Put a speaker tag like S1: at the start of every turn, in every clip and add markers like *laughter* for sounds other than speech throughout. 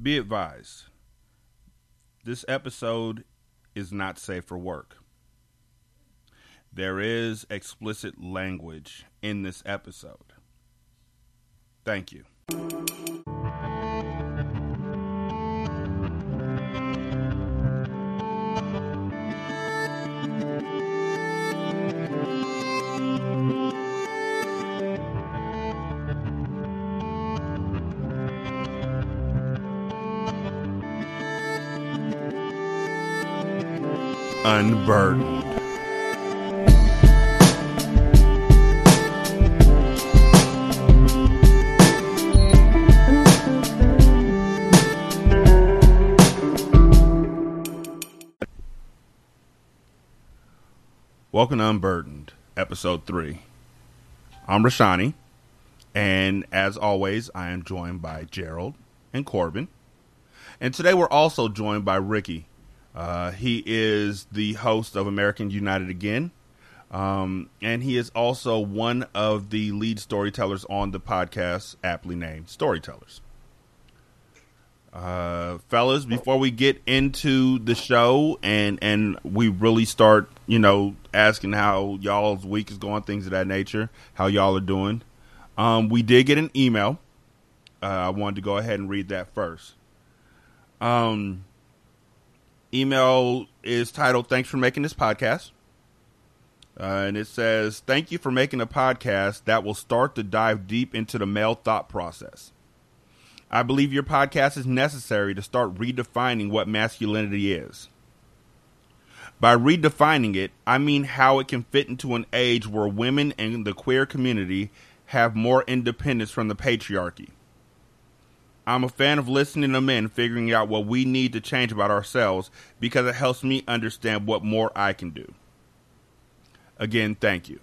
S1: Be advised this episode is not safe for work. There is explicit language in this episode. Thank you. Unburdened. Welcome to Unburdened, episode three. I'm Rashani, and as always, I am joined by Gerald and Corbin. And today we're also joined by Ricky. Uh, he is the host of American United Again, um, and he is also one of the lead storytellers on the podcast, aptly named Storytellers. Uh, fellas, before we get into the show and and we really start, you know, asking how y'all's week is going, things of that nature, how y'all are doing. Um, we did get an email. Uh, I wanted to go ahead and read that first. Um, email is titled "Thanks for making this podcast," uh, and it says, "Thank you for making a podcast that will start to dive deep into the male thought process." I believe your podcast is necessary to start redefining what masculinity is. By redefining it, I mean how it can fit into an age where women and the queer community have more independence from the patriarchy. I'm a fan of listening to men figuring out what we need to change about ourselves because it helps me understand what more I can do. Again, thank you.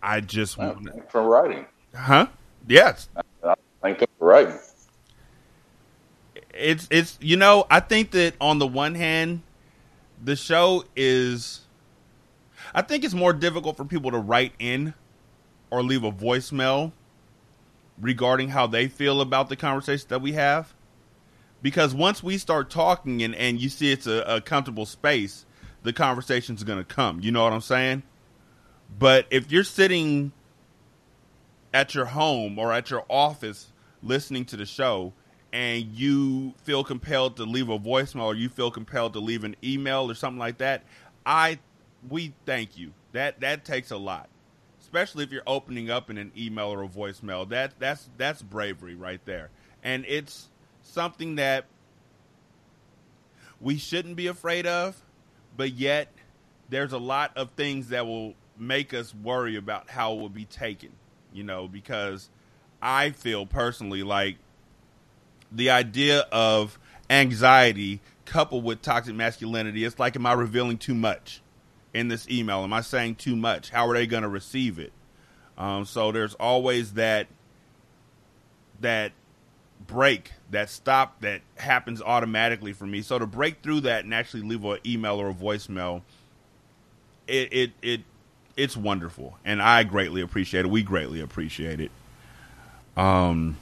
S1: I just want
S2: to. For writing.
S1: Huh? Yes.
S2: Thank you for writing.
S1: It's it's you know I think that on the one hand, the show is. I think it's more difficult for people to write in or leave a voicemail regarding how they feel about the conversation that we have. Because once we start talking and, and you see it's a, a comfortable space, the conversation's going to come. You know what I'm saying? But if you're sitting at your home or at your office listening to the show and you feel compelled to leave a voicemail or you feel compelled to leave an email or something like that, I we thank you. That that takes a lot. Especially if you're opening up in an email or a voicemail. That that's that's bravery right there. And it's something that we shouldn't be afraid of, but yet there's a lot of things that will make us worry about how it will be taken you know, because I feel personally like the idea of anxiety coupled with toxic masculinity, it's like, am I revealing too much in this email? Am I saying too much? How are they going to receive it? Um, so there's always that that break, that stop that happens automatically for me. So to break through that and actually leave an email or a voicemail, it it it it's wonderful, and I greatly appreciate it. We greatly appreciate it. Um,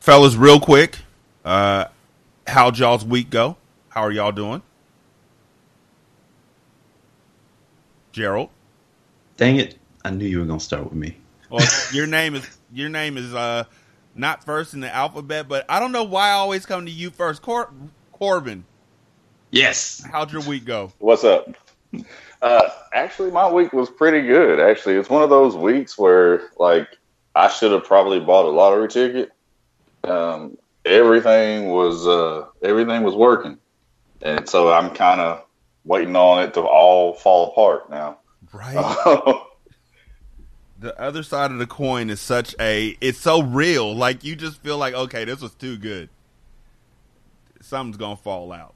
S1: fellas, real quick, uh, how'd y'all's week go? How are y'all doing? Gerald.
S3: Dang it! I knew you were gonna start with me.
S1: Well, *laughs* your name is your name is uh, not first in the alphabet, but I don't know why I always come to you first. Cor- Corbin.
S3: Yes.
S1: How'd your week go?
S2: What's up? Uh, actually, my week was pretty good. Actually, it's one of those weeks where like I should have probably bought a lottery ticket. Um, everything was uh, everything was working, and so I'm kind of waiting on it to all fall apart now.
S1: Right. *laughs* the other side of the coin is such a it's so real. Like you just feel like okay, this was too good. Something's gonna fall out.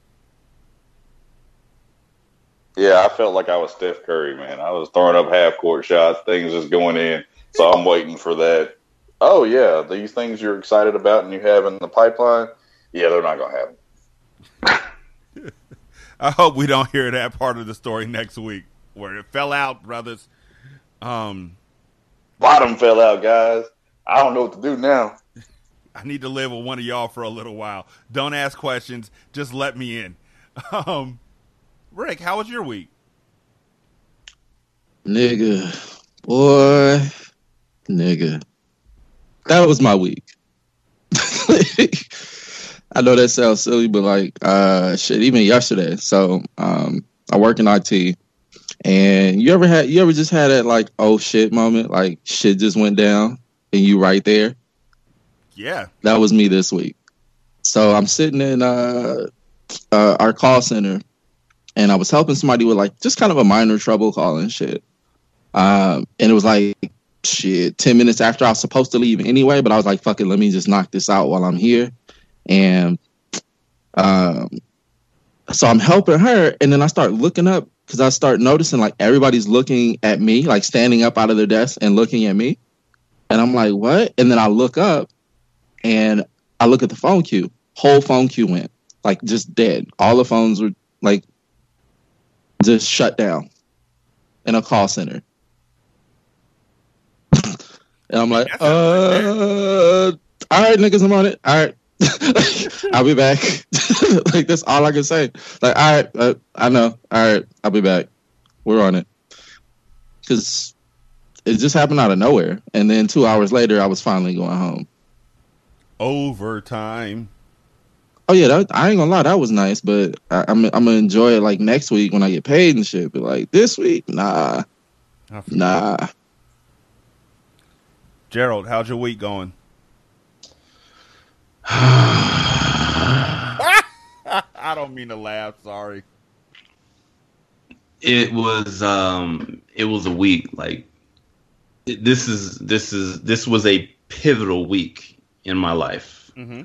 S2: Yeah, I felt like I was Steph Curry, man. I was throwing up half court shots, things just going in. So I'm waiting for that. Oh yeah, these things you're excited about and you have in the pipeline. Yeah, they're not gonna happen. *laughs*
S1: I hope we don't hear that part of the story next week where it fell out, brothers. Um,
S2: bottom fell out, guys. I don't know what to do now.
S1: I need to live with one of y'all for a little while. Don't ask questions. Just let me in. Um, Rick, how was your week?
S4: Nigga, boy, nigga, that was my week. *laughs* I know that sounds silly, but like, uh, shit, even yesterday. So, um, I work in IT, and you ever had, you ever just had that like, oh shit moment, like shit just went down, and you right there.
S1: Yeah,
S4: that was me this week. So I'm sitting in uh, uh, our call center, and I was helping somebody with like just kind of a minor trouble call and shit. Um, and it was like shit, ten minutes after I was supposed to leave anyway, but I was like, fuck it, let me just knock this out while I'm here. And um, so I'm helping her, and then I start looking up because I start noticing like everybody's looking at me, like standing up out of their desk and looking at me. And I'm like, what? And then I look up and I look at the phone queue. Whole phone queue went like just dead. All the phones were like just shut down in a call center. *laughs* and I'm like, uh, all right, niggas, I'm on it. All right. *laughs* I'll be back. *laughs* like that's all I can say. Like, all right, uh, I know. All right, I'll be back. We're on it. Cause it just happened out of nowhere, and then two hours later, I was finally going home.
S1: Overtime.
S4: Oh yeah, that, I ain't gonna lie, that was nice. But I, am I'm, I'm gonna enjoy it like next week when I get paid and shit. But like this week, nah, nah.
S1: Gerald, how's your week going? I don't mean to laugh. Sorry.
S3: It was um, it was a week like this is this is this was a pivotal week in my life. Mm-hmm.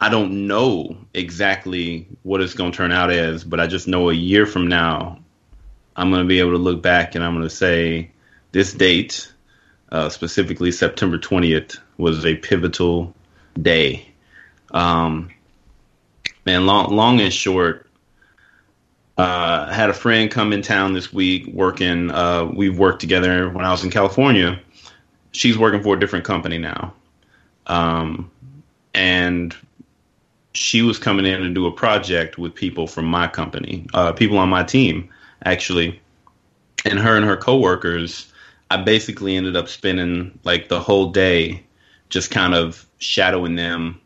S3: I don't know exactly what it's going to turn out as, but I just know a year from now, I'm going to be able to look back and I'm going to say this date, uh, specifically September 20th, was a pivotal day um, man, long, long and short, uh, had a friend come in town this week working. Uh, we've worked together when I was in California. She's working for a different company now. Um, and she was coming in to do a project with people from my company, uh, people on my team, actually. And her and her coworkers, I basically ended up spending like the whole day just kind of shadowing them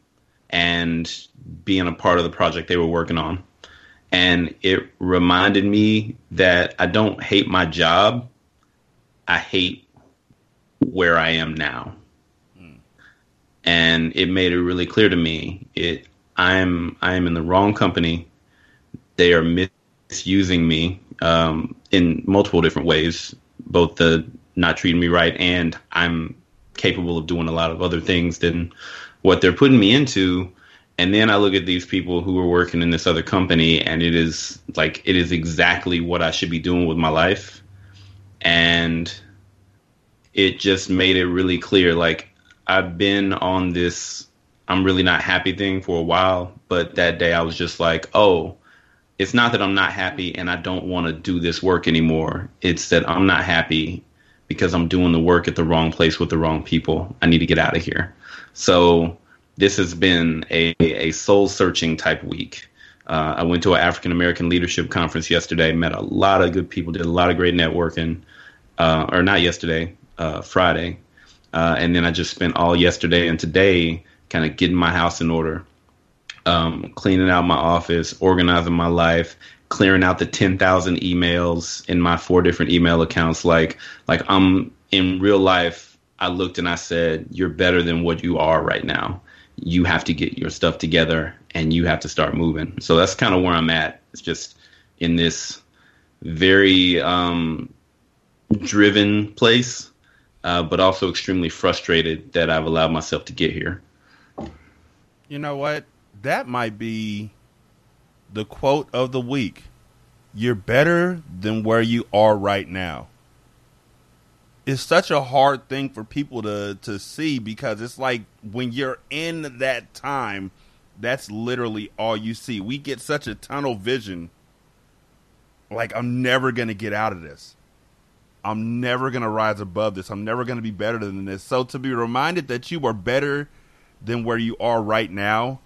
S3: and being a part of the project they were working on. And it reminded me that I don't hate my job. I hate where I am now. Mm. And it made it really clear to me it I'm I'm in the wrong company. They are misusing me um, in multiple different ways, both the not treating me right and I'm capable of doing a lot of other things than what they're putting me into and then I look at these people who are working in this other company, and it is like it is exactly what I should be doing with my life, and it just made it really clear. Like I've been on this, I'm really not happy thing for a while, but that day I was just like, oh, it's not that I'm not happy and I don't want to do this work anymore. It's that I'm not happy because I'm doing the work at the wrong place with the wrong people. I need to get out of here. So this has been a, a soul searching type week. Uh, I went to an African American leadership conference yesterday, met a lot of good people, did a lot of great networking, uh, or not yesterday, uh, Friday. Uh, and then I just spent all yesterday and today kind of getting my house in order, um, cleaning out my office, organizing my life, clearing out the 10,000 emails in my four different email accounts. Like, like I'm in real life, I looked and I said, You're better than what you are right now you have to get your stuff together and you have to start moving. So that's kind of where I'm at. It's just in this very um, driven place, uh, but also extremely frustrated that I've allowed myself to get here.
S1: You know what? That might be the quote of the week. You're better than where you are right now it's such a hard thing for people to to see because it's like when you're in that time that's literally all you see we get such a tunnel vision like i'm never gonna get out of this I'm never to rise above this. I'm never to be better than this. So to be reminded that you are better than where you are right now,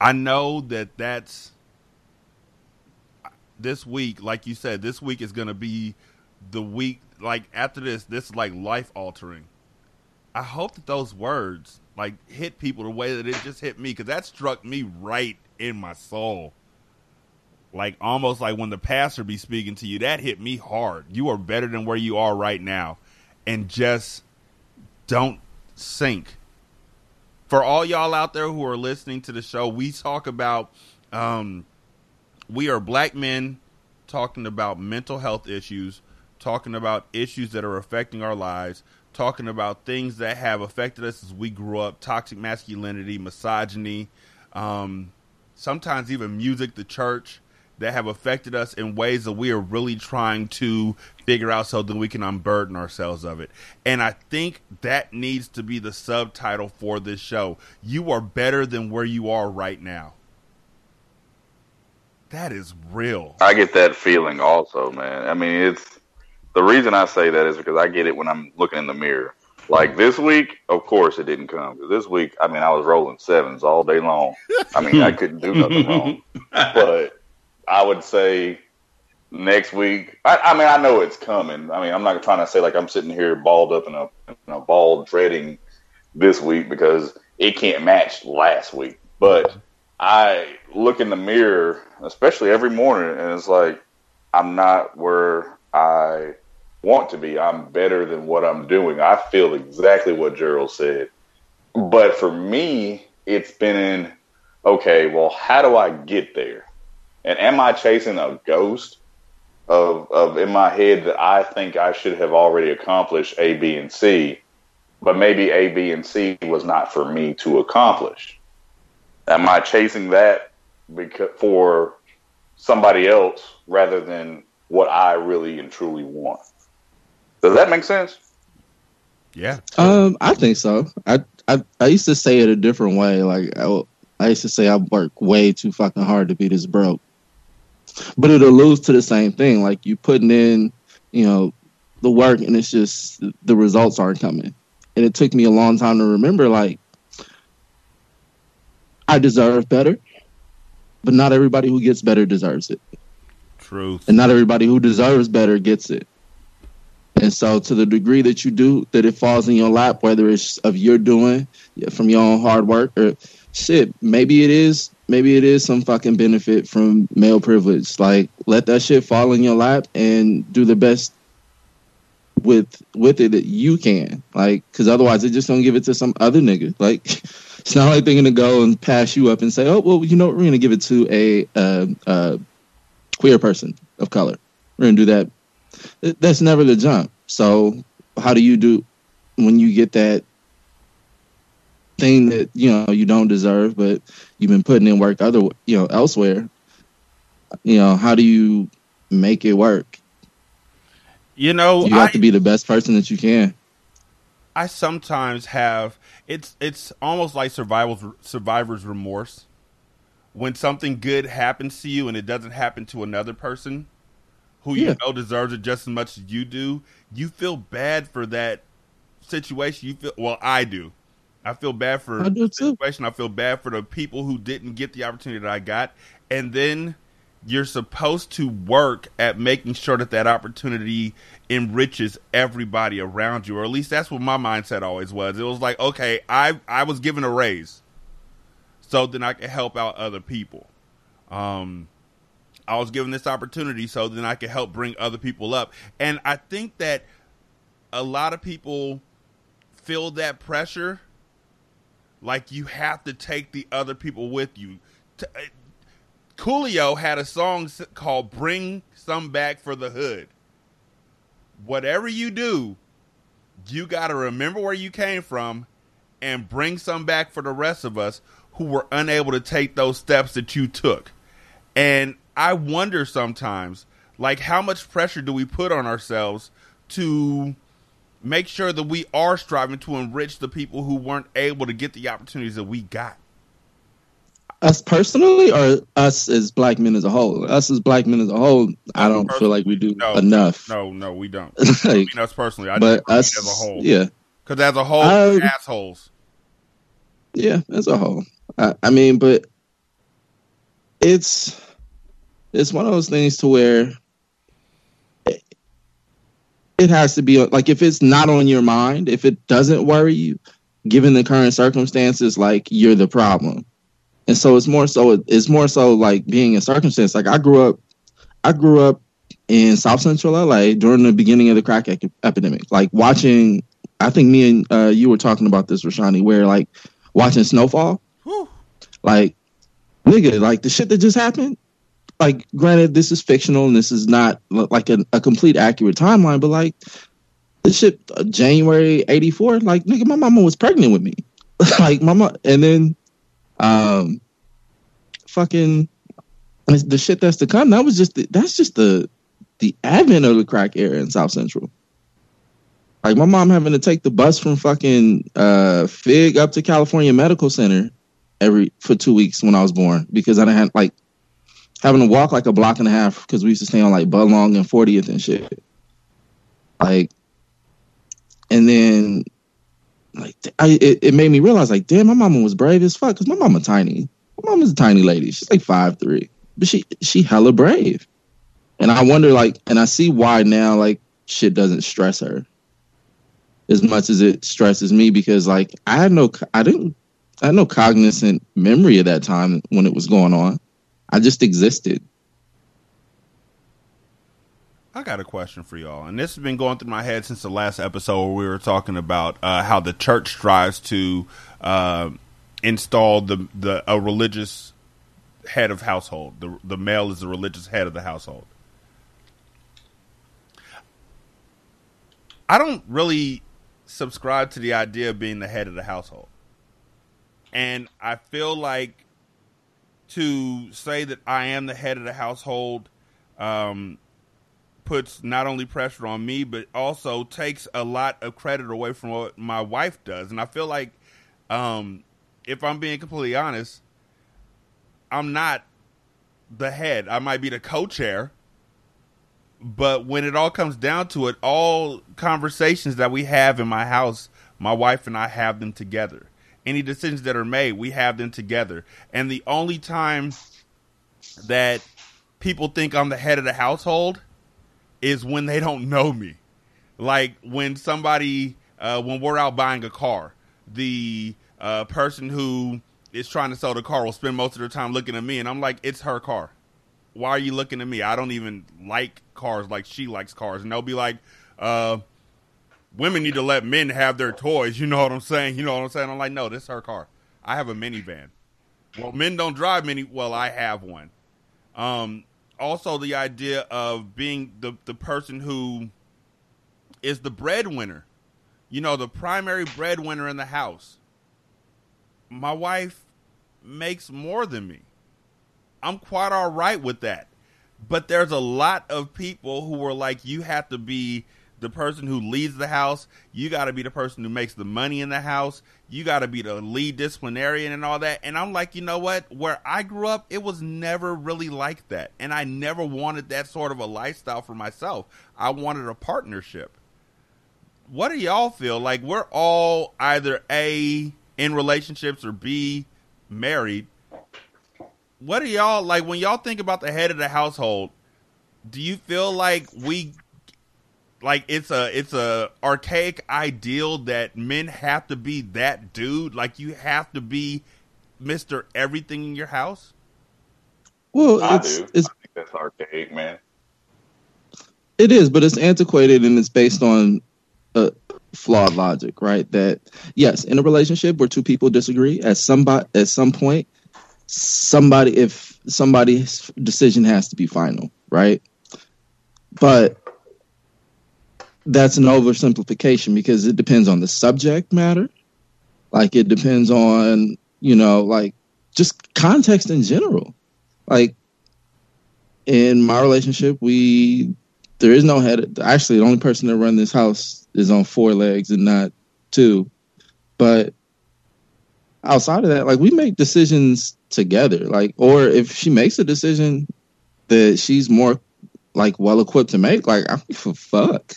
S1: I know that that's this week, like you said, this week is to be the week like after this this is like life altering. I hope that those words like hit people the way that it just hit me cuz that struck me right in my soul. Like almost like when the pastor be speaking to you that hit me hard. You are better than where you are right now. And just don't sink. For all y'all out there who are listening to the show we talk about um, we are black men talking about mental health issues talking about issues that are affecting our lives talking about things that have affected us as we grew up toxic masculinity misogyny um, sometimes even music the church that have affected us in ways that we are really trying to figure out so that we can unburden ourselves of it. And I think that needs to be the subtitle for this show. You are better than where you are right now. That is real.
S2: I get that feeling also, man. I mean, it's the reason I say that is because I get it when I'm looking in the mirror. Like this week, of course, it didn't come. This week, I mean, I was rolling sevens all day long. I mean, I couldn't do nothing wrong. *laughs* But I would say next week. I, I, mean, I know it's coming. I mean, I'm not trying to say like I'm sitting here balled up in a, in a ball dreading this week because it can't match last week. But I look in the mirror, especially every morning, and it's like I'm not where I want to be. I'm better than what I'm doing. I feel exactly what Gerald said. But for me, it's been okay, well, how do I get there? And am I chasing a ghost of of in my head that I think I should have already accomplished A, B, and C, but maybe A, B, and C was not for me to accomplish? Am I chasing that because for somebody else rather than what I really and truly want? Does that make sense?
S1: Yeah.
S4: Um, I think so. I I, I used to say it a different way. Like I, I used to say I work way too fucking hard to be this broke but it alludes to the same thing. Like you putting in, you know, the work, and it's just the results aren't coming. And it took me a long time to remember, like, I deserve better, but not everybody who gets better deserves it.
S1: Truth.
S4: And not everybody who deserves better gets it. And so, to the degree that you do, that it falls in your lap, whether it's of your doing from your own hard work or shit, maybe it is maybe it is some fucking benefit from male privilege. Like let that shit fall in your lap and do the best with with it that you can. Like because otherwise they're just gonna give it to some other nigga. Like *laughs* it's not like they're gonna go and pass you up and say, oh well, you know we're gonna give it to a uh, uh, queer person of color. We're gonna do that. That's never the jump. So how do you do when you get that thing that you know you don't deserve, but you've been putting in work other you know elsewhere. You know, how do you make it work?
S1: You know,
S4: you have I, to be the best person that you can.
S1: I sometimes have it's it's almost like survival's survivor's remorse when something good happens to you and it doesn't happen to another person who yeah. you know deserves it just as much as you do. You feel bad for that situation. You feel well, I do. I feel bad for the situation. I feel bad for the people who didn't get the opportunity that I got. And then you're supposed to work at making sure that that opportunity enriches everybody around you, or at least that's what my mindset always was. It was like, okay, I I was given a raise, so then I could help out other people. Um, I was given this opportunity, so then I could help bring other people up. And I think that a lot of people feel that pressure like you have to take the other people with you. Uh, Coolio had a song called "Bring Some Back for the Hood." Whatever you do, you got to remember where you came from and bring some back for the rest of us who were unable to take those steps that you took. And I wonder sometimes, like, how much pressure do we put on ourselves to make sure that we are striving to enrich the people who weren't able to get the opportunities that we got.
S4: Us personally, or us as black men as a whole? Us as black men as a whole, I don't feel like we do
S1: No.
S4: enough.
S1: No, no, we don't. *laughs* I
S4: like,
S1: mean us personally. I
S4: but us,
S1: as a whole.
S4: yeah,
S1: Because as a whole,
S4: I-
S1: assholes.
S4: yeah, as a whole. I, I mean, but it's it's one of those things to where it, it has to be like if it's not on your mind, if it doesn't worry you, given the current circumstances, like you're the problem. And so it's more so it's more so like being a circumstance. Like I grew up, I grew up in South Central LA during the beginning of the crack ec- epidemic. Like watching, I think me and uh, you were talking about this, Rashani, where like watching snowfall. Like, nigga, like the shit that just happened. Like, granted, this is fictional and this is not like a, a complete accurate timeline, but like, this shit, uh, January '84, like, nigga, my mama was pregnant with me. *laughs* like, mama, and then, um, fucking, the shit that's to come. That was just the, that's just the the advent of the crack era in South Central. Like my mom having to take the bus from fucking uh Fig up to California Medical Center every for two weeks when I was born because I didn't have like having to walk like a block and a half because we used to stay on like Budlong and 40th and shit. Like, and then like I it, it made me realize like damn my mama was brave as fuck because my mama tiny. My mama's a tiny lady. She's like five three, but she she hella brave. And I wonder like, and I see why now like shit doesn't stress her as much as it stresses me because like I had no I didn't I had no cognizant memory of that time when it was going on. I just existed.
S1: I got a question for y'all, and this has been going through my head since the last episode where we were talking about uh, how the church strives to uh, install the the a religious head of household. The the male is the religious head of the household. I don't really subscribe to the idea of being the head of the household, and I feel like to say that I am the head of the household. Um, puts not only pressure on me but also takes a lot of credit away from what my wife does and i feel like um if i'm being completely honest i'm not the head i might be the co-chair but when it all comes down to it all conversations that we have in my house my wife and i have them together any decisions that are made we have them together and the only time that people think i'm the head of the household is when they don't know me. Like when somebody, uh, when we're out buying a car, the uh, person who is trying to sell the car will spend most of their time looking at me, and I'm like, it's her car. Why are you looking at me? I don't even like cars like she likes cars, and they'll be like, uh, women need to let men have their toys. You know what I'm saying? You know what I'm saying? I'm like, no, this is her car. I have a minivan. Well, men don't drive mini. Well, I have one. Um, also the idea of being the the person who is the breadwinner. You know, the primary breadwinner in the house. My wife makes more than me. I'm quite all right with that. But there's a lot of people who are like, you have to be the person who leads the house. You got to be the person who makes the money in the house. You got to be the lead disciplinarian and all that. And I'm like, you know what? Where I grew up, it was never really like that. And I never wanted that sort of a lifestyle for myself. I wanted a partnership. What do y'all feel? Like we're all either A, in relationships or B, married. What do y'all like when y'all think about the head of the household? Do you feel like we like it's a it's a archaic ideal that men have to be that dude like you have to be mr everything in your house
S4: Well,
S2: I
S4: it's
S2: do.
S4: it's
S2: I think that's archaic, man.
S4: It is, but it's antiquated and it's based on a flawed logic, right? That yes, in a relationship where two people disagree, at somebody at some point, somebody if somebody's decision has to be final, right? But that's an oversimplification because it depends on the subject matter. Like it depends on, you know, like just context in general. Like in my relationship, we there is no head. Actually, the only person that run this house is on four legs and not two. But outside of that, like we make decisions together. Like, or if she makes a decision that she's more like well equipped to make, like I'm for fuck.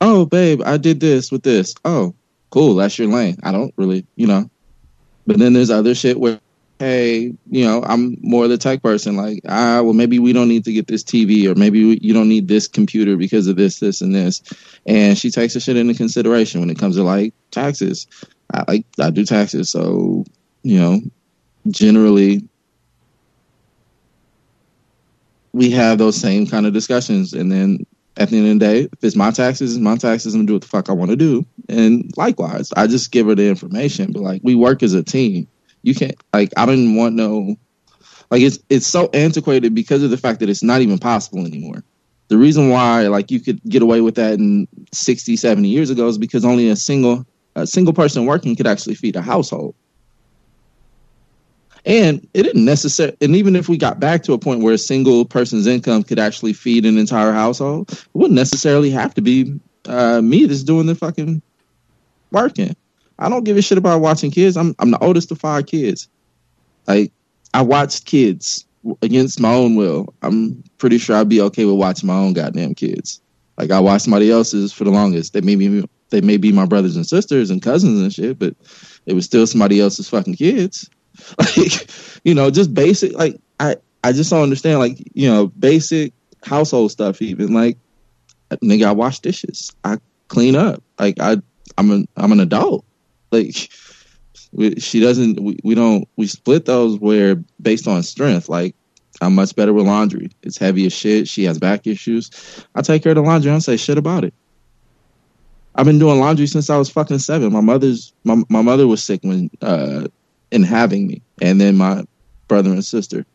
S4: Oh, babe, I did this with this. Oh, cool, that's your lane. I don't really, you know. But then there's other shit where, hey, you know, I'm more the tech person. Like, ah, well, maybe we don't need to get this TV, or maybe we, you don't need this computer because of this, this, and this. And she takes the shit into consideration when it comes to like taxes. I like I do taxes, so you know, generally we have those same kind of discussions. And then at the end of the day, if it's my taxes, it's my taxes, I'm gonna do what the fuck I want to do. And likewise, I just give her the information. But like we work as a team. You can't like I didn't want no like it's it's so antiquated because of the fact that it's not even possible anymore. The reason why like you could get away with that in 60, 70 years ago is because only a single a single person working could actually feed a household. And it didn't necessarily, and even if we got back to a point where a single person's income could actually feed an entire household, it wouldn't necessarily have to be uh, me that's doing the fucking working. I don't give a shit about watching kids. I'm I'm the oldest of five kids. Like I watched kids against my own will. I'm pretty sure I'd be okay with watching my own goddamn kids. Like I watched somebody else's for the longest. They may be they may be my brothers and sisters and cousins and shit, but it was still somebody else's fucking kids. *laughs* Like, you know, just basic. Like, I I just don't understand. Like, you know, basic household stuff. Even like, nigga, I wash dishes. I clean up. Like, I I'm an I'm an adult. Like, we, she doesn't. We, we don't. We split those where based on strength. Like, I'm much better with laundry. It's heavy as shit. She has back issues. I take care of the laundry. I don't say shit about it. I've been doing laundry since I was fucking seven. My mother's my my mother was sick when uh in having me, and then my brother and sister.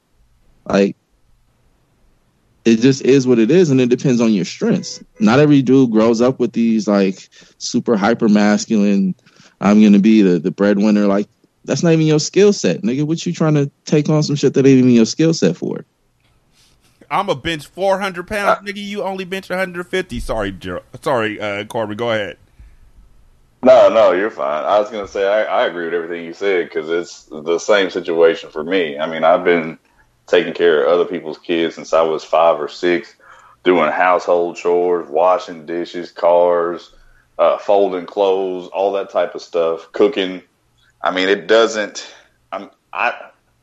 S4: Like it just is what it is, and it depends on your strengths. Not every dude grows up with these like super hyper masculine. I'm gonna be the the breadwinner. Like that's not even your skill set, nigga. What you trying to take on some shit that ain't even your skill set for?
S1: I'm a bench 400 pounds, uh, nigga. You only bench 150. Sorry, Ger- sorry, uh, Corbin. Go ahead.
S2: No, no, you're fine. I was gonna say I, I agree with everything you said because it's the same situation for me. I mean, I've been taking care of other people's kids since I was five or six, doing household chores, washing dishes, cars, uh, folding clothes, all that type of stuff, cooking. I mean, it doesn't. I'm I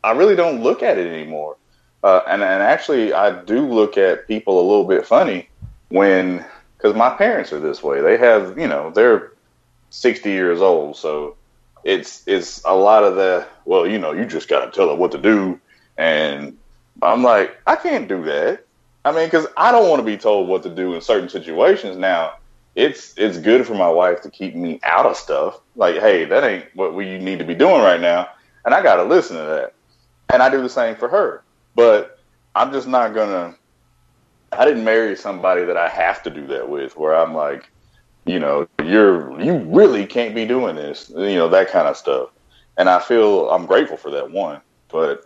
S2: I really don't look at it anymore. Uh, and and actually, I do look at people a little bit funny when because my parents are this way. They have you know they're 60 years old. So it's it's a lot of the well, you know, you just got to tell her what to do, and I'm like, I can't do that. I mean, because I don't want to be told what to do in certain situations. Now, it's it's good for my wife to keep me out of stuff. Like, hey, that ain't what we need to be doing right now, and I got to listen to that. And I do the same for her. But I'm just not gonna. I didn't marry somebody that I have to do that with, where I'm like, you know, you're you really can't be doing this, you know, that kind of stuff. And I feel I'm grateful for that one, but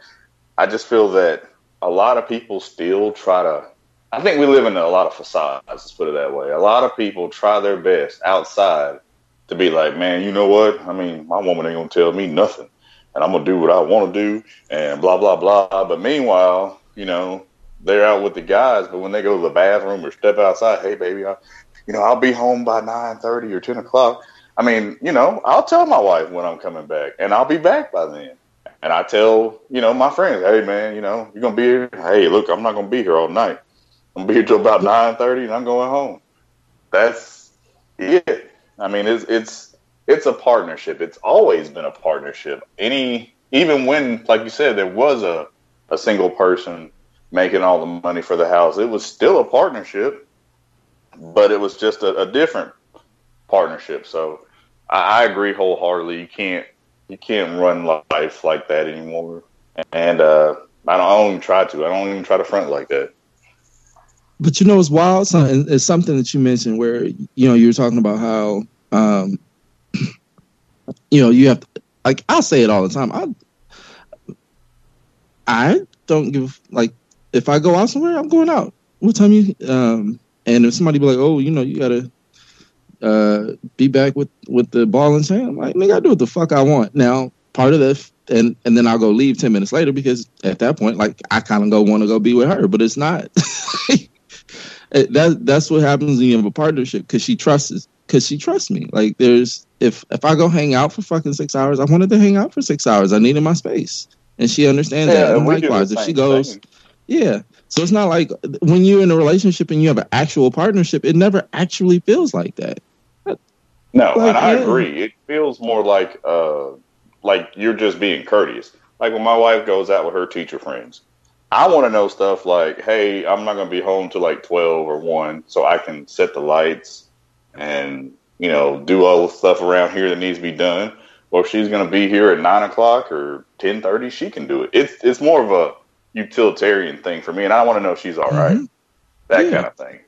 S2: I just feel that a lot of people still try to. I think we live in a lot of facades. Let's put it that way. A lot of people try their best outside to be like, man, you know what? I mean, my woman ain't gonna tell me nothing, and I'm gonna do what I want to do, and blah blah blah. But meanwhile, you know, they're out with the guys, but when they go to the bathroom or step outside, hey baby, I, you know, I'll be home by nine thirty or ten o'clock. I mean, you know, I'll tell my wife when I'm coming back, and I'll be back by then. And I tell, you know, my friends, hey man, you know, you're gonna be here. Hey, look, I'm not gonna be here all night. I'm gonna be here till about nine thirty, and I'm going home. That's it. I mean, it's it's it's a partnership. It's always been a partnership. Any even when, like you said, there was a a single person making all the money for the house, it was still a partnership but it was just a, a different partnership. So I, I, agree wholeheartedly. You can't you can't run life like that anymore. And uh, I, don't, I don't even try to. I don't even try to front like that.
S4: But you know, it's wild. It's something that you mentioned where you know you were talking about how um, *clears throat* you know you have to, like I say it all the time. I I don't give like if I go out somewhere, I'm going out. What time you um and if somebody be like, "Oh, you know, you gotta uh, be back with with the ball and chain," I'm like, "Nigga, I do what the fuck I want." Now, part of that and and then I'll go leave 10 minutes later because at that point like I kind of go want to go be with her but it's not. *laughs* That that's what happens when you have a partnership cuz she trusts cuz she trusts me. Like there's if if I go hang out for fucking 6 hours I wanted to hang out for 6 hours. I needed my space. And she understands yeah, that. and likewise if she goes thing. Yeah so it's not like when you're in a relationship and you have an actual partnership it never actually feels like that
S2: no, like, and I yeah. agree. It feels more like uh, like you're just being courteous. Like when my wife goes out with her teacher friends, I want to know stuff like, "Hey, I'm not going to be home till like twelve or one, so I can set the lights and you know do all the stuff around here that needs to be done." Or if she's going to be here at nine o'clock or ten thirty, she can do it. It's it's more of a utilitarian thing for me, and I want to know she's all right. mm-hmm. That yeah. kind of thing.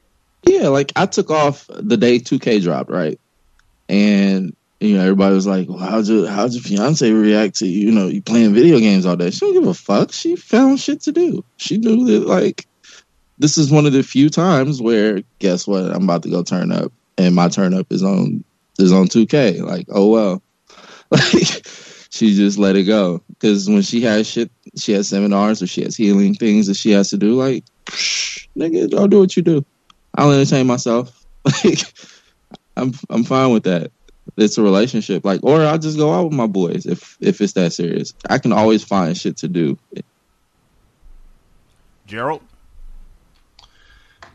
S4: Yeah, like I took off the day 2K dropped, right? And you know, everybody was like, well, how'd your how'd your fiance react to you know you playing video games all day? She don't give a fuck. She found shit to do. She knew that like this is one of the few times where guess what? I'm about to go turn up, and my turn up is on is on 2K. Like, oh well, *laughs* like she just let it go because when she has shit, she has seminars or she has healing things that she has to do. Like, psh, *sniffs* nigga, I'll do what you do. I'll entertain myself. *laughs* Like I'm I'm fine with that. It's a relationship, like, or I'll just go out with my boys if if it's that serious. I can always find shit to do.
S1: Gerald,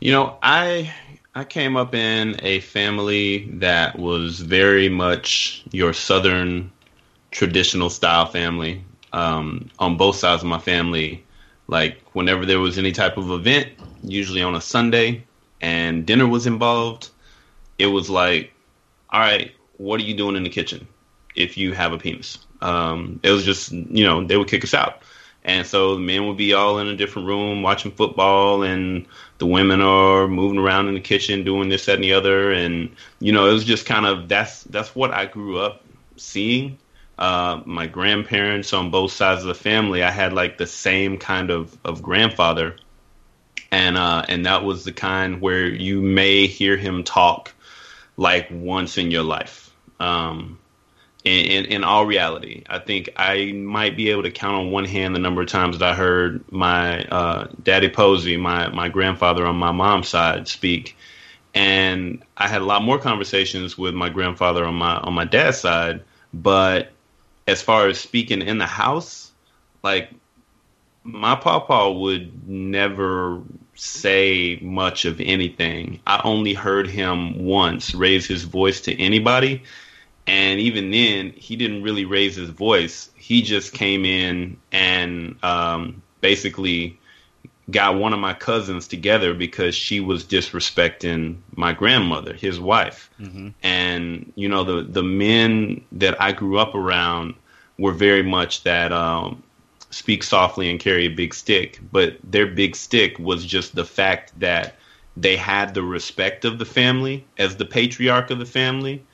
S3: you know, I I came up in a family that was very much your southern traditional style family. Um, on both sides of my family, like whenever there was any type of event, usually on a Sunday, and dinner was involved, it was like, all right, what are you doing in the kitchen if you have a penis? Um, it was just, you know, they would kick us out. And so the men would be all in a different room watching football, and the women are moving around in the kitchen doing this, that, and the other. And you know, it was just kind of that's that's what I grew up seeing. Uh, my grandparents on both sides of the family, I had like the same kind of of grandfather, and uh, and that was the kind where you may hear him talk like once in your life. Um, in, in, in, all reality, I think I might be able to count on one hand the number of times that I heard my uh, daddy Posey, my my grandfather on my mom's side, speak, and I had a lot more conversations with my grandfather on my on my dad's side. But as far as speaking in the house, like my papa would never say much of anything. I only heard him once raise his voice to anybody. And even then, he didn't really raise his voice. He just came in and um, basically got one of my cousins together because she was disrespecting my grandmother, his wife. Mm-hmm. And you know, the the men that I grew up around were very much that um, speak softly and carry a big stick, but their big stick was just the fact that they had the respect of the family as the patriarch of the family,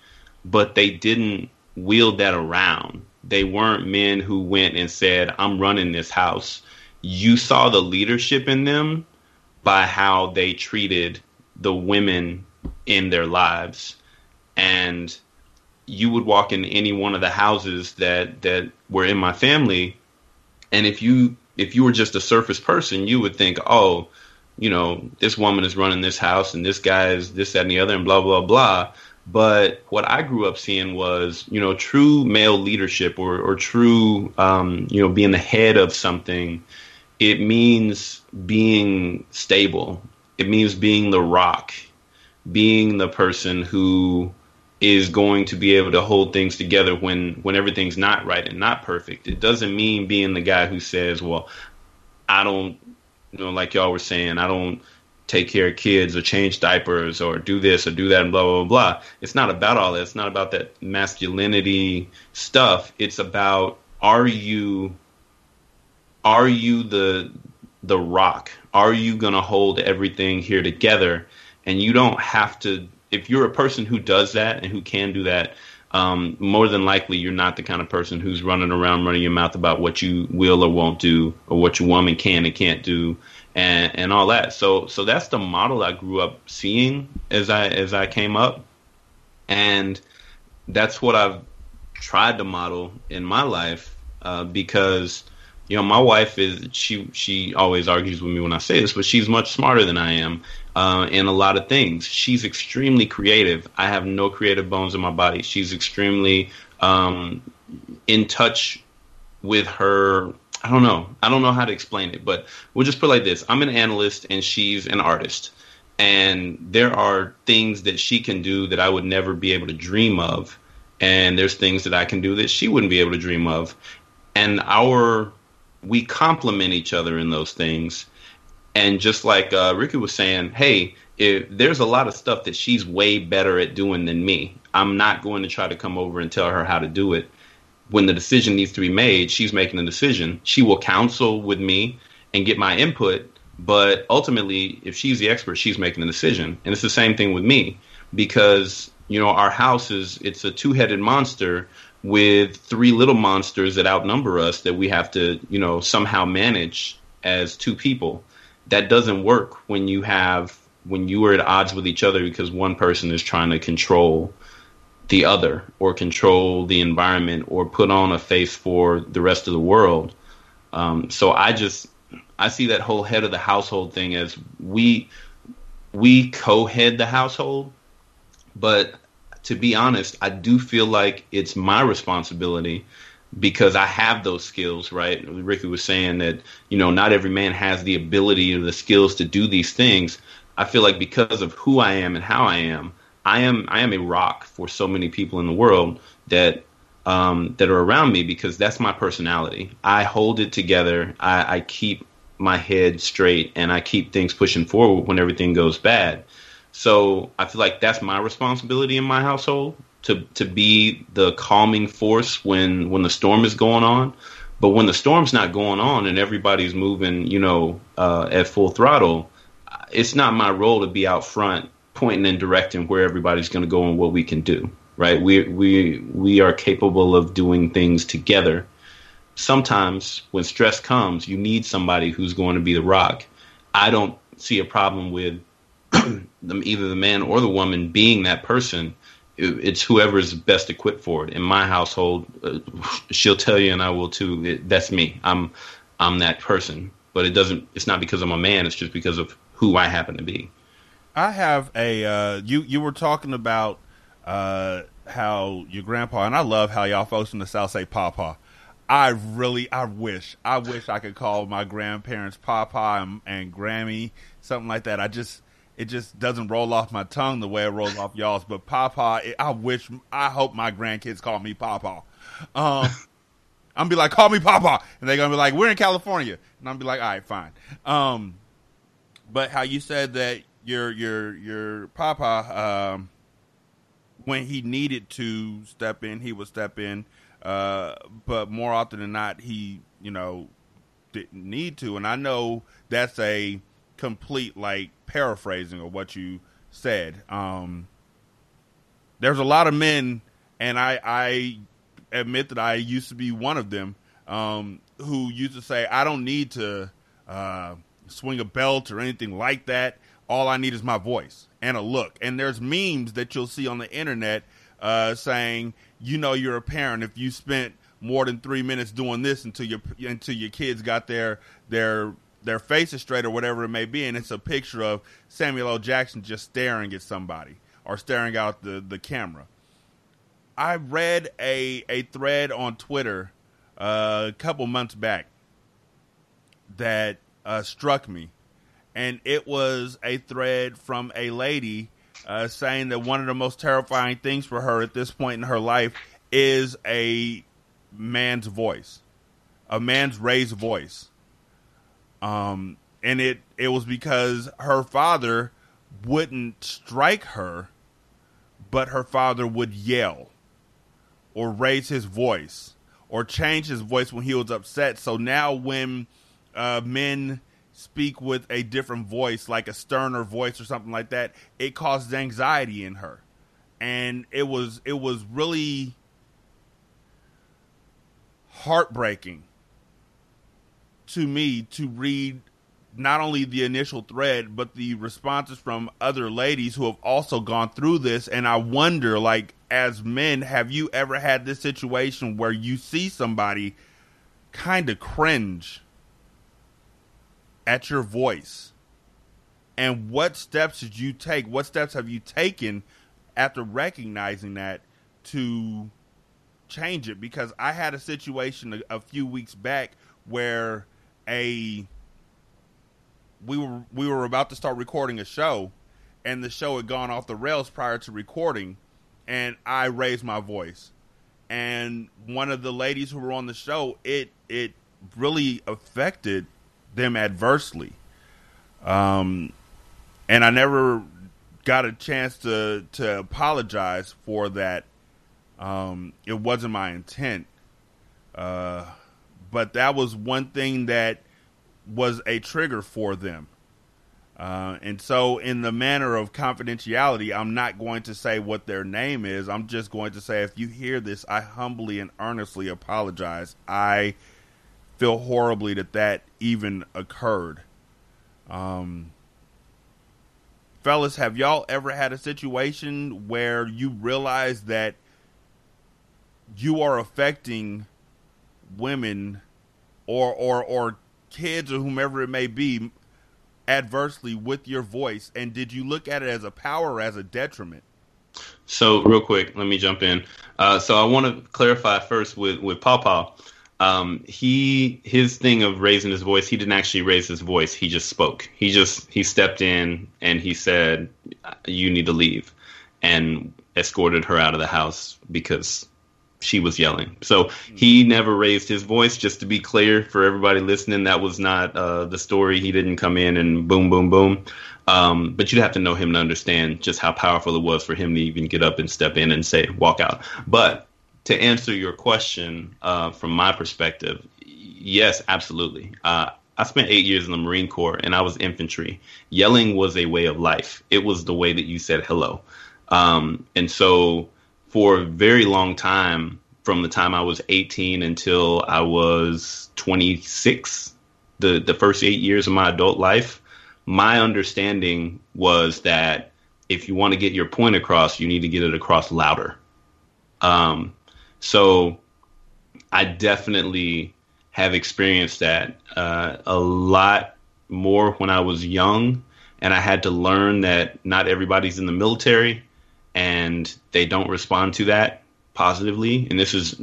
S3: but they didn't wield that around. They weren't men who went and said, I'm running this house. You saw the leadership in them by how they treated the women in their lives. And you would walk in any one of the houses that, that were in my family and if you if you were just a surface person, you would think, oh, you know, this woman is running this house and this guy is this, that, and the other, and blah, blah, blah. But what I grew up seeing was, you know, true male leadership or, or true, um, you know, being the head of something. It means being stable. It means being the rock, being the person who is going to be able to hold things together when when everything's not right and not perfect. It doesn't mean being the guy who says, "Well, I don't, you know, like y'all were saying, I don't take care of kids or change diapers or do this or do that and blah blah blah." It's not about all that. It's not about that masculinity stuff. It's about are you are you the the rock? Are you going to hold everything here together? And you don't have to if you're a person who does that and who can do that, um, more than likely you're not the kind of person who's running around running your mouth about what you will or won't do or what your woman can and can't do and and all that. So so that's the model I grew up seeing as I as I came up, and that's what I've tried to model in my life uh, because you know my wife is she she always argues with me when I say this, but she's much smarter than I am uh, in a lot of things. She's extremely creative. I have no creative bones in my body. She's extremely um, in touch with her. I don't know. I don't know how to explain it, but we'll just put it like this: I'm an analyst and she's an artist and there are things that she can do that I would never be able to dream of and there's things that I can do that she wouldn't be able to dream of and our we complement each other in those things. And just like uh, Ricky was saying hey if there's a lot of stuff that she's way better at doing than me I'm not going to try to come over and tell her how to do it. When the decision needs to be made she's making the decision. She will counsel with me and get my input but ultimately, if she's the expert, she's making the decision. And it's the same thing with me because, you know, our house is it's a two-headed monster with three little monsters that outnumber us that we have to, you know, somehow manage as two people. That doesn't work when you have when you are at odds with each other because one person is trying to control the other or control the environment or put on a face for the rest of the world. Um, so I just I see that whole head of the household thing as we we co-head the household, but to be honest, I do feel like it's my responsibility because I have those skills, right? Ricky was saying that, you know, not every man has the ability or the skills to do these things. I feel like because of who I am and how I am, I am I am a rock for so many people in the world that um, that are around me because that's my personality. I hold it together. I, I keep my head straight and I keep things pushing forward when everything goes bad. So I feel like that's my responsibility in my household to to be the calming force when when the storm is going on. But when the storm's not going on and everybody's moving, you know, uh, at full throttle, it's not my role to be out front pointing and directing where everybody's going to go and what we can do. Right? We we we are capable of doing things together sometimes when stress comes, you need somebody who's going to be the rock. I don't see a problem with *clears throat* either the man or the woman being that person. It's whoever is best equipped for it. In my household, uh, she'll tell you, and I will too. It, that's me. I'm I'm that person. But it doesn't. It's not because I'm a man. It's just because of who I happen to be.
S1: I have a. Uh, you you were talking about uh, how your grandpa, and I love how y'all folks in the South say "papa." I really, I wish, I wish I could call my grandparents Papa and, and Grammy, something like that. I just, it just doesn't roll off my tongue the way it rolls off y'all's. But Papa, it, I wish, I hope my grandkids call me Papa. Um, I'm gonna be like, call me Papa, and they're gonna be like, we're in California, and I'm gonna be like, all right, fine. Um, but how you said that your your your Papa, um, when he needed to step in, he would step in uh, but more often than not, he, you know, didn't need to. And I know that's a complete like paraphrasing of what you said. Um, there's a lot of men, and I, I admit that I used to be one of them, um, who used to say, I don't need to uh, swing a belt or anything like that. All I need is my voice and a look. And there's memes that you'll see on the internet uh, saying, you know you're a parent if you spent more than three minutes doing this until your until your kids got their their their faces straight or whatever it may be, and it's a picture of Samuel L. Jackson just staring at somebody or staring out the, the camera. I read a a thread on Twitter uh, a couple months back that uh, struck me, and it was a thread from a lady uh, saying that one of the most terrifying things for her at this point in her life is a man's voice, a man's raised voice. Um, and it it was because her father wouldn't strike her, but her father would yell or raise his voice or change his voice when he was upset. So now when uh, men speak with a different voice, like a sterner voice or something like that, it causes anxiety in her. And it was it was really heartbreaking to me to read not only the initial thread, but the responses from other ladies who have also gone through this. And I wonder, like, as men, have you ever had this situation where you see somebody kind of cringe at your voice? And what steps did you take? What steps have you taken after recognizing that to change it? Because I had a situation a, a few weeks back where a we were we were about to start recording a show and the show had gone off the rails prior to recording and I raised my voice. And one of the ladies who were on the show, it it really affected them adversely. Um and I never got a chance to to apologize for that. Um, it wasn't my intent, uh, but that was one thing that was a trigger for them. Uh, and so, in the manner of confidentiality, I'm not going to say what their name is. I'm just going to say, if you hear this, I humbly and earnestly apologize. I feel horribly that that even occurred. Um, fellas, have y'all ever had a situation where you realize that you are affecting women or or or kids or whomever it may be adversely with your voice? And did you look at it as a power or as a detriment?
S3: So real quick let me jump in. Uh, so i want to clarify first with with pawpaw um, he his thing of raising his voice he didn't actually raise his voice he just spoke. He just he stepped in and he said you need to leave and escorted her out of the house because she was yelling so he never raised his voice just to be clear for everybody listening that was not uh, the story he didn't come in and boom boom boom um, but you'd have to know him to understand just how powerful it was for him to even get up and step in and say walk out but to answer your question uh, from my perspective, yes, absolutely. Uh, I spent eight years in the Marine Corps and I was infantry. Yelling was a way of life. It was the way that you said hello. Um, and so for a very long time, from the time I was 18 until I was 26, the, the first eight years of my adult life, my understanding was that if you want to get your point across, you need to get it across louder. Um, so I definitely have experienced that uh, a lot more when I was young, and I had to learn that not everybody's in the military, and they don't respond to that positively. And this is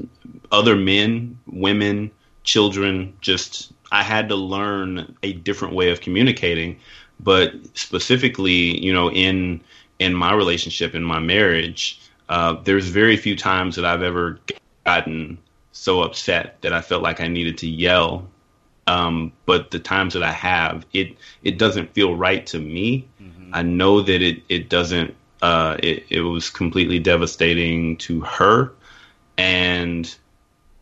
S3: other men, women, children. Just I had to learn a different way of communicating, but specifically, you know, in in my relationship, in my marriage, uh, there's very few times that I've ever gotten so upset that I felt like I needed to yell. Um, but the times that I have, it it doesn't feel right to me. Mm-hmm. I know that it it doesn't. Uh, it it was completely devastating to her, and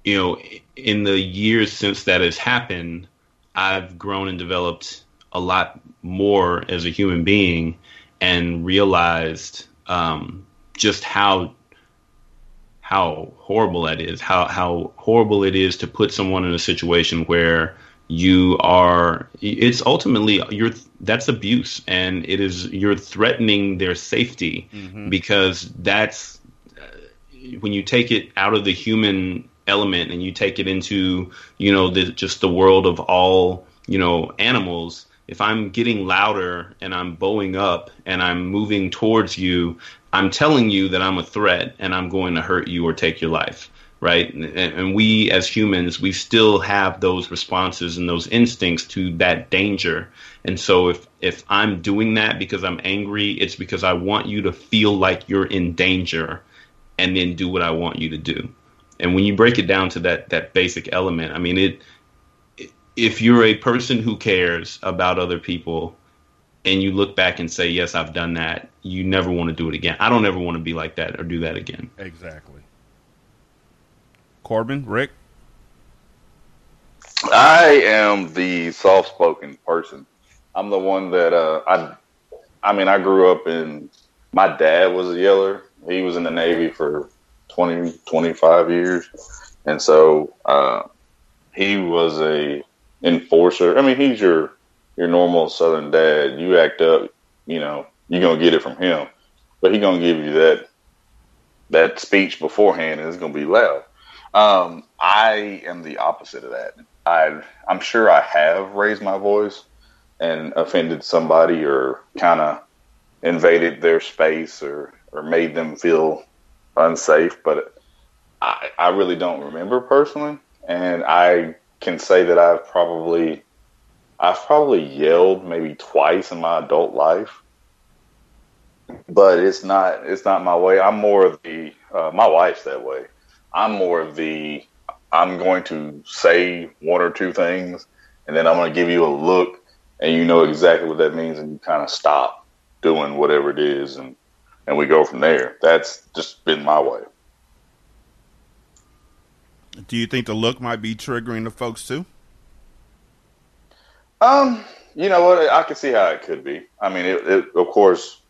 S3: you know, in the years since that has happened, I've grown and developed a lot more as a human being, and realized um, just how how horrible that is, how how horrible it is to put someone in a situation where you are it's ultimately you're that's abuse and it is you're threatening their safety mm-hmm. because that's uh, when you take it out of the human element and you take it into you know the, just the world of all you know animals if i'm getting louder and i'm bowing up and i'm moving towards you I'm telling you that I'm a threat and I'm going to hurt you or take your life, right? And, and, we as humans, we still have those responses and those instincts to that danger. And so if if I'm doing that because I'm angry, it's because I want you to feel like you're in danger and then do what I want you to do. And when you break it down to that that basic element, I mean it if you're a person who cares about other people, and you look back and say, "Yes, I've done that," you never want to do it again. I don't ever want to be like that or do that again.
S1: Exactly. Corbin, Rick.
S2: I am the soft-spoken person. I'm the one that uh, I. I mean, I grew up in. My dad was a yeller. He was in the Navy for 20, 25 years, and so uh, he was a enforcer. I mean, he's your your normal Southern dad. You act up, you know, you're gonna get it from him, but he gonna give you that that speech beforehand, and it's gonna be loud. Um, I am the opposite of that. I I'm sure I have raised my voice and offended somebody or kind of invaded their space or or made them feel unsafe, but I, I really don't remember personally, and I can say that I've probably I've probably yelled maybe twice in my adult life, but it's not it's not my way. I'm more of the uh, my wife's that way. I'm more of the I'm going to say one or two things, and then I'm going to give you a look, and you know exactly what that means, and you kind of stop doing whatever it is, and and we go from there. That's just been my way.
S1: Do you think the look might be triggering the folks too?
S2: Um, you know what? I can see how it could be. I mean, it, it, of course,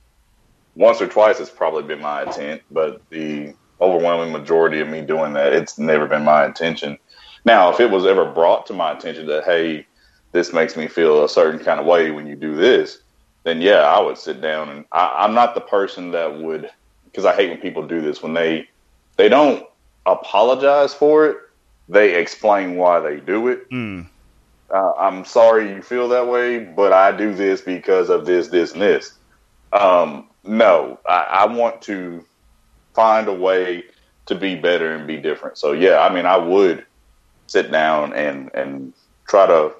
S2: once or twice it's probably been my intent, but the overwhelming majority of me doing that, it's never been my intention. Now, if it was ever brought to my attention that, hey, this makes me feel a certain kind of way when you do this, then yeah, I would sit down and I, I'm not the person that would, because I hate when people do this when they they don't apologize for it, they explain why they do it.
S1: Mm.
S2: Uh, I'm sorry you feel that way, but I do this because of this, this, and this. Um, no, I, I want to find a way to be better and be different. So yeah, I mean, I would sit down and and try to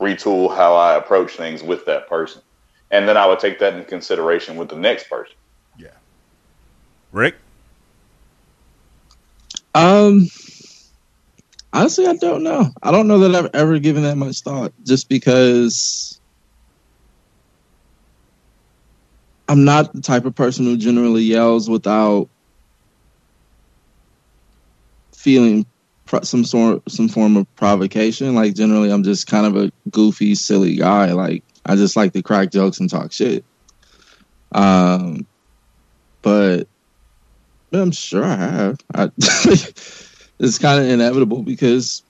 S2: retool how I approach things with that person, and then I would take that into consideration with the next person.
S1: Yeah, Rick.
S4: Um, honestly, I don't know. I don't know that I've ever given that much thought, just because I'm not the type of person who generally yells without feeling some sort some form of provocation. Like generally, I'm just kind of a goofy, silly guy. Like I just like to crack jokes and talk shit. Um, but I'm sure I have. I, *laughs* it's kind of inevitable because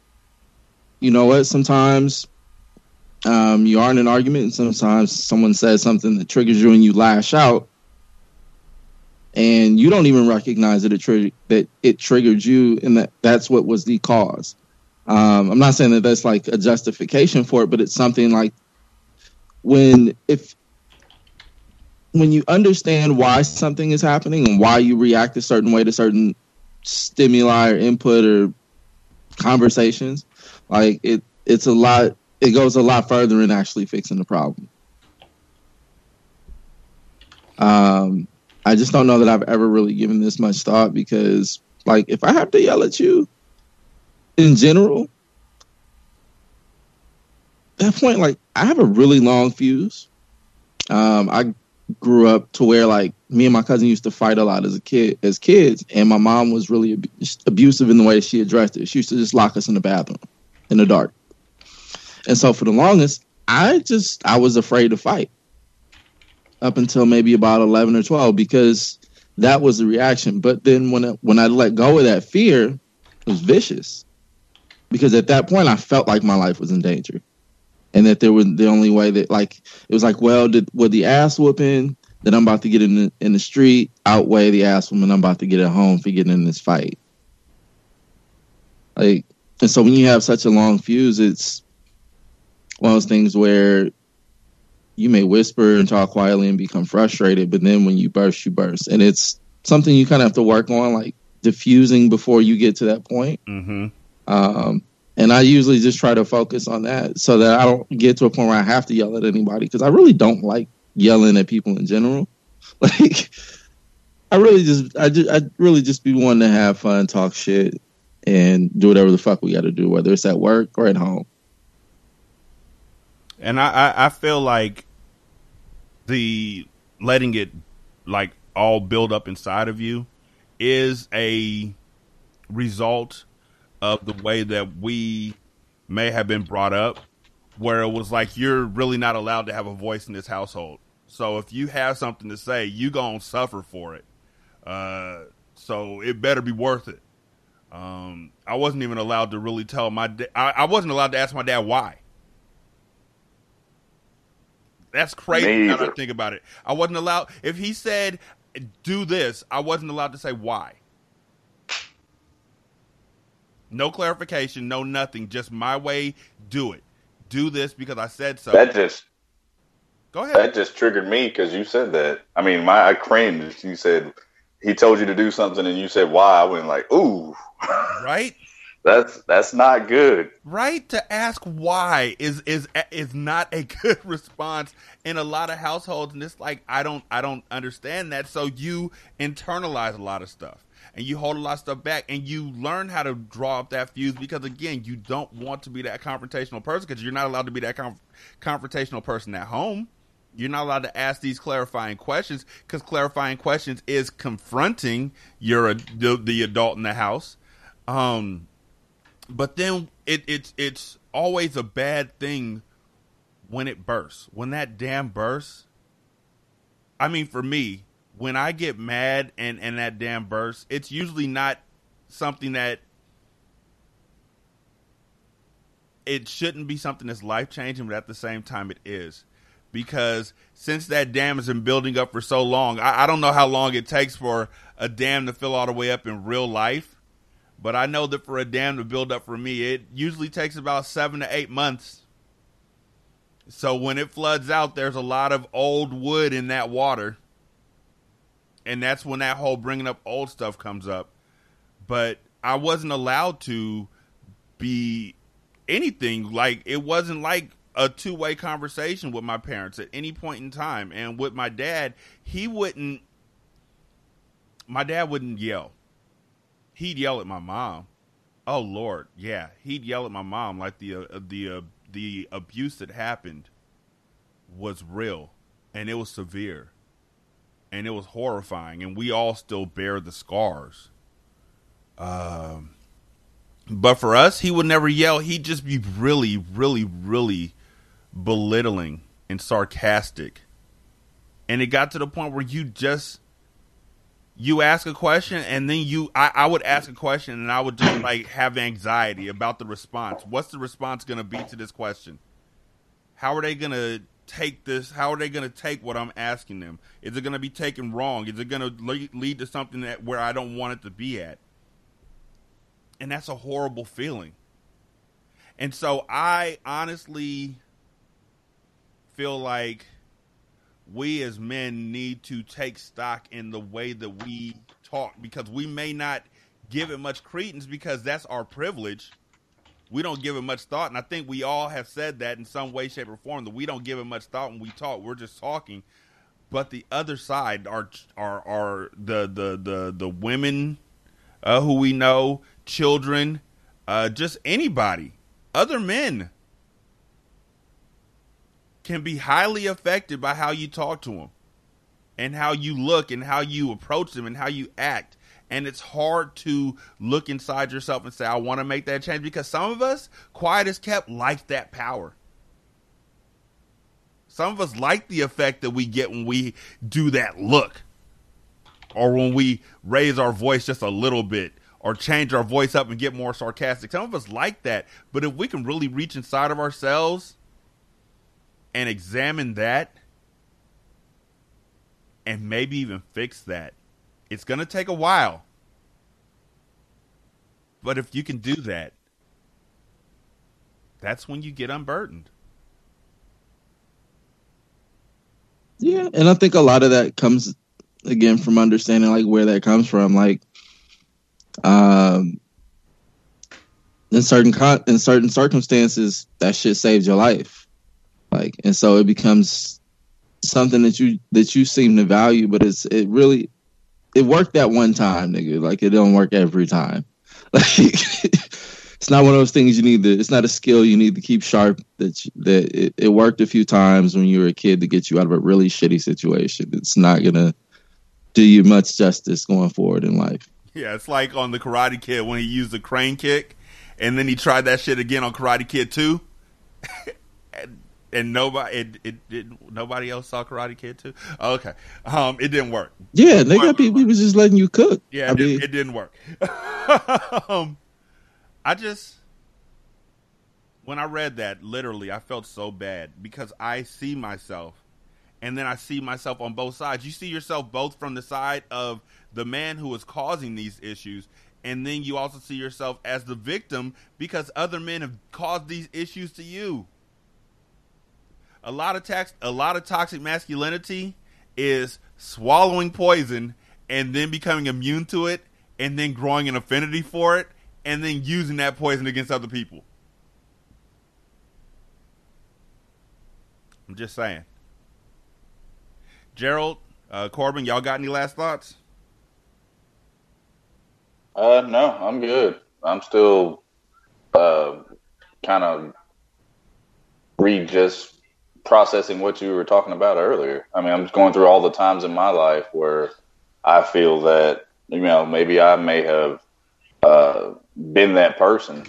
S4: you know what? Sometimes um, you are in an argument, and sometimes someone says something that triggers you, and you lash out, and you don't even recognize that it triggered that it triggered you, and that that's what was the cause. Um, I'm not saying that that's like a justification for it, but it's something like when if when you understand why something is happening and why you react a certain way to certain stimuli or input or conversations, like it, it's a lot. It goes a lot further in actually fixing the problem. Um, I just don't know that I've ever really given this much thought because, like, if I have to yell at you, in general, that point, like, I have a really long fuse. Um, I grew up to where like me and my cousin used to fight a lot as a kid as kids and my mom was really ab- abusive in the way she addressed it. She used to just lock us in the bathroom in the dark. And so for the longest i just i was afraid to fight up until maybe about 11 or 12 because that was the reaction. But then when it, when i let go of that fear it was vicious. Because at that point i felt like my life was in danger. And that there was the only way that like it was like, well, did would the ass whooping that I'm about to get in the, in the street outweigh the ass whooping I'm about to get at home for getting in this fight? Like, and so when you have such a long fuse, it's one of those things where you may whisper and talk quietly and become frustrated, but then when you burst, you burst, and it's something you kind of have to work on, like diffusing before you get to that point.
S1: Mm-hmm.
S4: Um, and I usually just try to focus on that so that I don't get to a point where I have to yell at anybody because I really don't like yelling at people in general. *laughs* Like, I really just, I just, I really just be wanting to have fun, talk shit, and do whatever the fuck we got to do, whether it's at work or at home.
S1: And I, I, I feel like the letting it like all build up inside of you is a result of the way that we may have been brought up, where it was like you're really not allowed to have a voice in this household. So if you have something to say, you gonna suffer for it. Uh, so it better be worth it. Um, I wasn't even allowed to really tell my. Da- I, I wasn't allowed to ask my dad why. That's crazy now that I think about it. I wasn't allowed. If he said, "Do this," I wasn't allowed to say why. No clarification, no nothing. Just my way. Do it. Do this because I said so.
S2: That just
S1: Go ahead.
S2: that just triggered me because you said that. I mean, my I cringed. You said he told you to do something, and you said why. I went like, ooh, *laughs*
S1: right.
S2: That's that's not good.
S1: right to ask why is is is not a *laughs* good response in a lot of households and it's like i don't i don't understand that. So you internalize a lot of stuff and you hold a lot of stuff back and you learn how to draw up that fuse because again you don't want to be that confrontational person because you're not allowed to be that conf- confrontational person at home. You're not allowed to ask these clarifying questions because clarifying questions is confronting your the, the adult in the house. Um but then it, it's it's always a bad thing when it bursts. When that dam bursts, I mean, for me, when I get mad and and that dam bursts, it's usually not something that it shouldn't be something that's life changing, but at the same time, it is. Because since that dam has been building up for so long, I, I don't know how long it takes for a dam to fill all the way up in real life. But I know that for a dam to build up for me, it usually takes about seven to eight months. So when it floods out, there's a lot of old wood in that water. And that's when that whole bringing up old stuff comes up. But I wasn't allowed to be anything like it wasn't like a two way conversation with my parents at any point in time. And with my dad, he wouldn't, my dad wouldn't yell he'd yell at my mom. Oh Lord, yeah, he'd yell at my mom like the uh, the uh, the abuse that happened was real and it was severe and it was horrifying and we all still bear the scars. Um but for us, he would never yell. He'd just be really, really, really belittling and sarcastic. And it got to the point where you just you ask a question and then you I, I would ask a question and I would just like have anxiety about the response. What's the response gonna be to this question? How are they gonna take this? How are they gonna take what I'm asking them? Is it gonna be taken wrong? Is it gonna lead, lead to something that where I don't want it to be at? And that's a horrible feeling. And so I honestly feel like we as men need to take stock in the way that we talk because we may not give it much credence because that's our privilege. We don't give it much thought, and I think we all have said that in some way, shape, or form that we don't give it much thought when we talk. We're just talking. But the other side are are are the the the the women uh, who we know, children, uh, just anybody, other men can be highly affected by how you talk to them and how you look and how you approach them and how you act. And it's hard to look inside yourself and say, I want to make that change because some of us, quiet as kept, like that power. Some of us like the effect that we get when we do that look or when we raise our voice just a little bit or change our voice up and get more sarcastic. Some of us like that. But if we can really reach inside of ourselves and examine that and maybe even fix that. It's going to take a while. But if you can do that, that's when you get unburdened.
S4: Yeah, and I think a lot of that comes again from understanding like where that comes from. Like, um, in certain con- in certain circumstances, that shit saves your life. Like, and so it becomes something that you that you seem to value, but it's it really it worked that one time, nigga. Like, it don't work every time. *laughs* Like, it's not one of those things you need to. It's not a skill you need to keep sharp. That you, that it, it worked a few times when you were a kid to get you out of a really shitty situation. It's not gonna do you much justice going forward in life.
S1: Yeah, it's like on the Karate Kid when he used the crane kick, and then he tried that shit again on Karate Kid Two, *laughs* and, nobody it, it, it nobody else saw Karate Kid too. Okay, um, it didn't work.
S4: Yeah, nigga, people was just letting you cook.
S1: Yeah, it, didn't, it didn't work. *laughs* um, I just when I read that, literally, I felt so bad because I see myself, and then I see myself on both sides. You see yourself both from the side of the man who is causing these issues, and then you also see yourself as the victim because other men have caused these issues to you. A lot of tax, a lot of toxic masculinity is swallowing poison and then becoming immune to it, and then growing an affinity for it, and then using that poison against other people. I'm just saying. Gerald, uh, Corbin, y'all got any last thoughts?
S2: Uh, no, I'm good. I'm still uh, kind of re just processing what you were talking about earlier. I mean, I'm just going through all the times in my life where I feel that you know maybe I may have uh, been that person.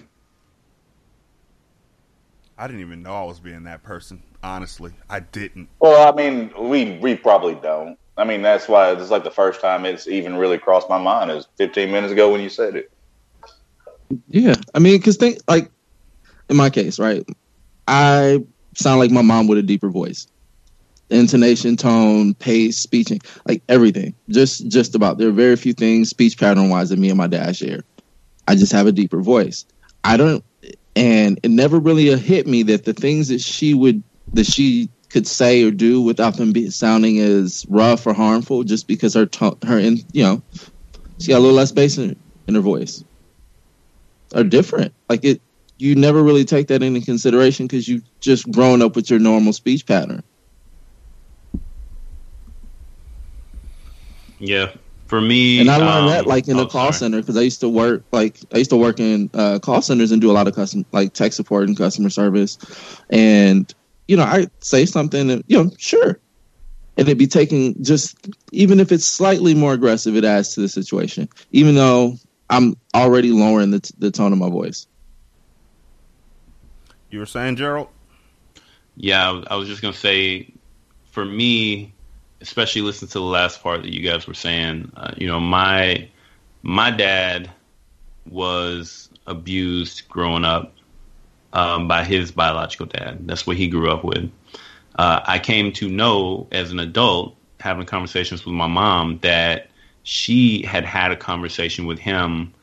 S1: I didn't even know I was being that person. Honestly, I didn't.
S2: Well, I mean, we we probably don't. I mean, that's why it's like the first time it's even really crossed my mind is 15 minutes ago when you said it.
S4: Yeah, I mean, because think like in my case, right? I sound like my mom with a deeper voice, intonation, tone, pace, speeching, like everything. Just just about. There are very few things speech pattern wise that me and my dad share. I just have a deeper voice. I don't, and it never really hit me that the things that she would that she could say or do without them be sounding as rough or harmful, just because her tone, her in you know, she got a little less bass in, in her voice, are different. Like it, you never really take that into consideration because you've just grown up with your normal speech pattern.
S3: Yeah, for me,
S4: and I learned
S3: um,
S4: that like in
S3: oh,
S4: a call
S3: sorry.
S4: center because I used to work like I used to work in uh, call centers and do a lot of custom like tech support and customer service, and you know I say something and you know sure, and it'd be taken just even if it's slightly more aggressive, it adds to the situation, even though I'm already lowering the t- the tone of my voice.
S1: You were saying, Gerald?
S3: Yeah, I was- just gonna say, for me, especially listen to the last part that you guys were saying. Uh, you know, my my dad was abused growing up um, by his biological dad. That's what he grew up with. Uh, I came to know as an adult, having conversations with my mom, that she had had a conversation with him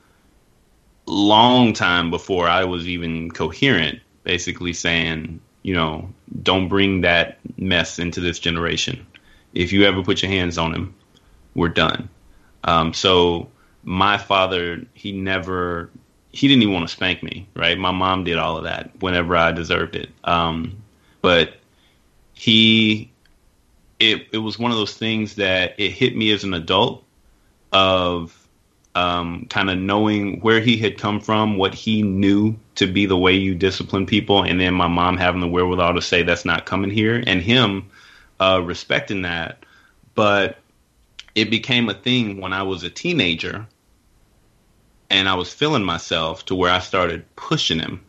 S3: long time before I was even coherent, basically saying, you know, don't bring that mess into this generation. If you ever put your hands on him, we're done. Um, so my father, he never, he didn't even want to spank me, right? My mom did all of that whenever I deserved it. Um, but he, it, it was one of those things that it hit me as an adult of um, kind of knowing where he had come from, what he knew to be the way you discipline people, and then my mom having the wherewithal to say that's not coming here, and him uh, respecting that. But it became a thing when I was a teenager, and I was feeling myself to where I started pushing him,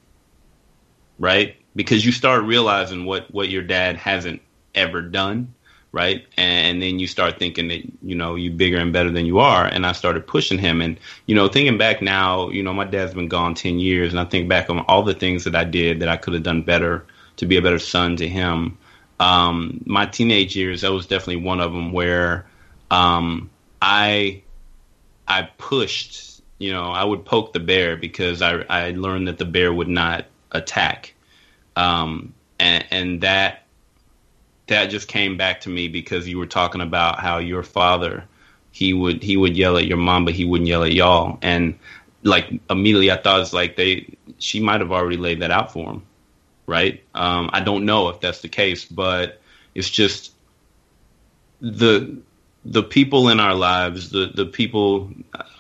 S3: right? Because you start realizing what what your dad hasn't ever done right? And then you start thinking that you know you're bigger and better than you are. And I started pushing him, and you know, thinking back now, you know, my dad's been gone ten years, and I think back on all the things that I did that I could have done better to be a better son to him. Um, my teenage years, that was definitely one of them where um, I I pushed. You know, I would poke the bear because I I learned that the bear would not attack, um, and and that that just came back to me because you were talking about how your father he would he would yell at your mom but he wouldn't yell at y'all. And like immediately i thought it's like they she might have already laid that out for him right? Um, i don't know if that's the case but it's just the the people in our lives the the people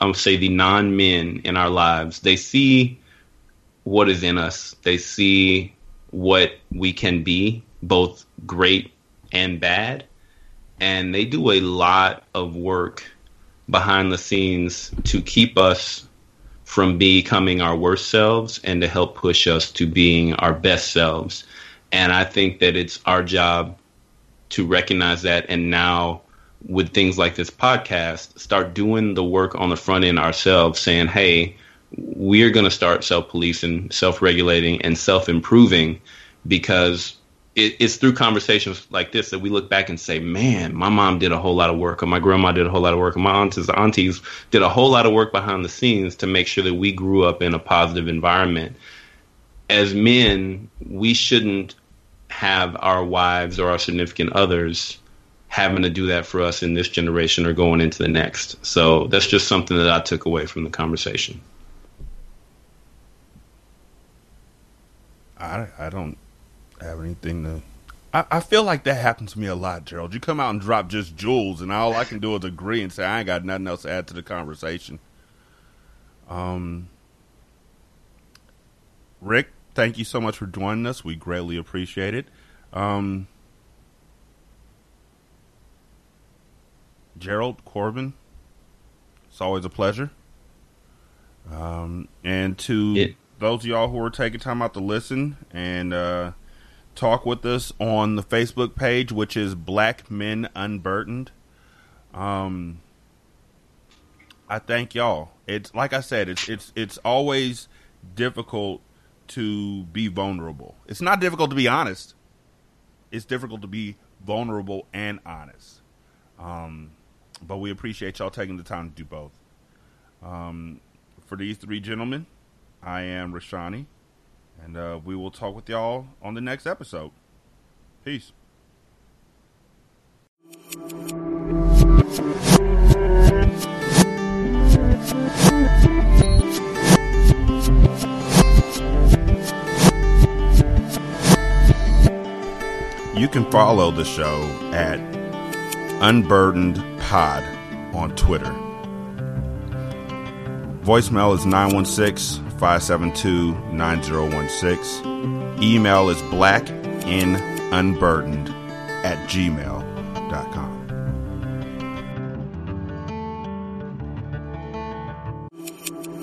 S3: i would say the non-men in our lives they see what is in us. They see what we can be both great and bad. And they do a lot of work behind the scenes to keep us from becoming our worst selves and to help push us to being our best selves. And I think that it's our job to recognize that and now with things like this podcast start doing the work on the front end ourselves saying hey we are going to start self policing, self regulating, and self improving because it, it's through conversations like this that we look back and say, man, my mom did a whole lot of work, or my grandma did a whole lot of work, or my aunties, aunties did a whole lot of work behind the scenes to make sure that we grew up in a positive environment. As men, we shouldn't have our wives or our significant others having to do that for us in this generation or going into the next. So that's just something that I took away from the conversation.
S1: I, I don't have anything to. I, I feel like that happens to me a lot, Gerald. You come out and drop just jewels, and all I can do is agree and say I ain't got nothing else to add to the conversation. Um, Rick, thank you so much for joining us. We greatly appreciate it. Um, Gerald Corbin, it's always a pleasure. Um, and to
S3: It-
S1: those of y'all who are taking time out to listen and uh, talk with us on the Facebook page, which is Black Men Unburdened. Um, I thank y'all. It's like I said, it's it's it's always difficult to be vulnerable. It's not difficult to be honest. It's difficult to be vulnerable and honest. Um, but we appreciate y'all taking the time to do both. Um, for these three gentlemen, I am Rashani, and uh, we will talk with y'all on the next episode. Peace. You can follow the show at Unburdened Pod on Twitter. Voicemail is 916 572 9016. Email is blacknunburdened at gmail.com.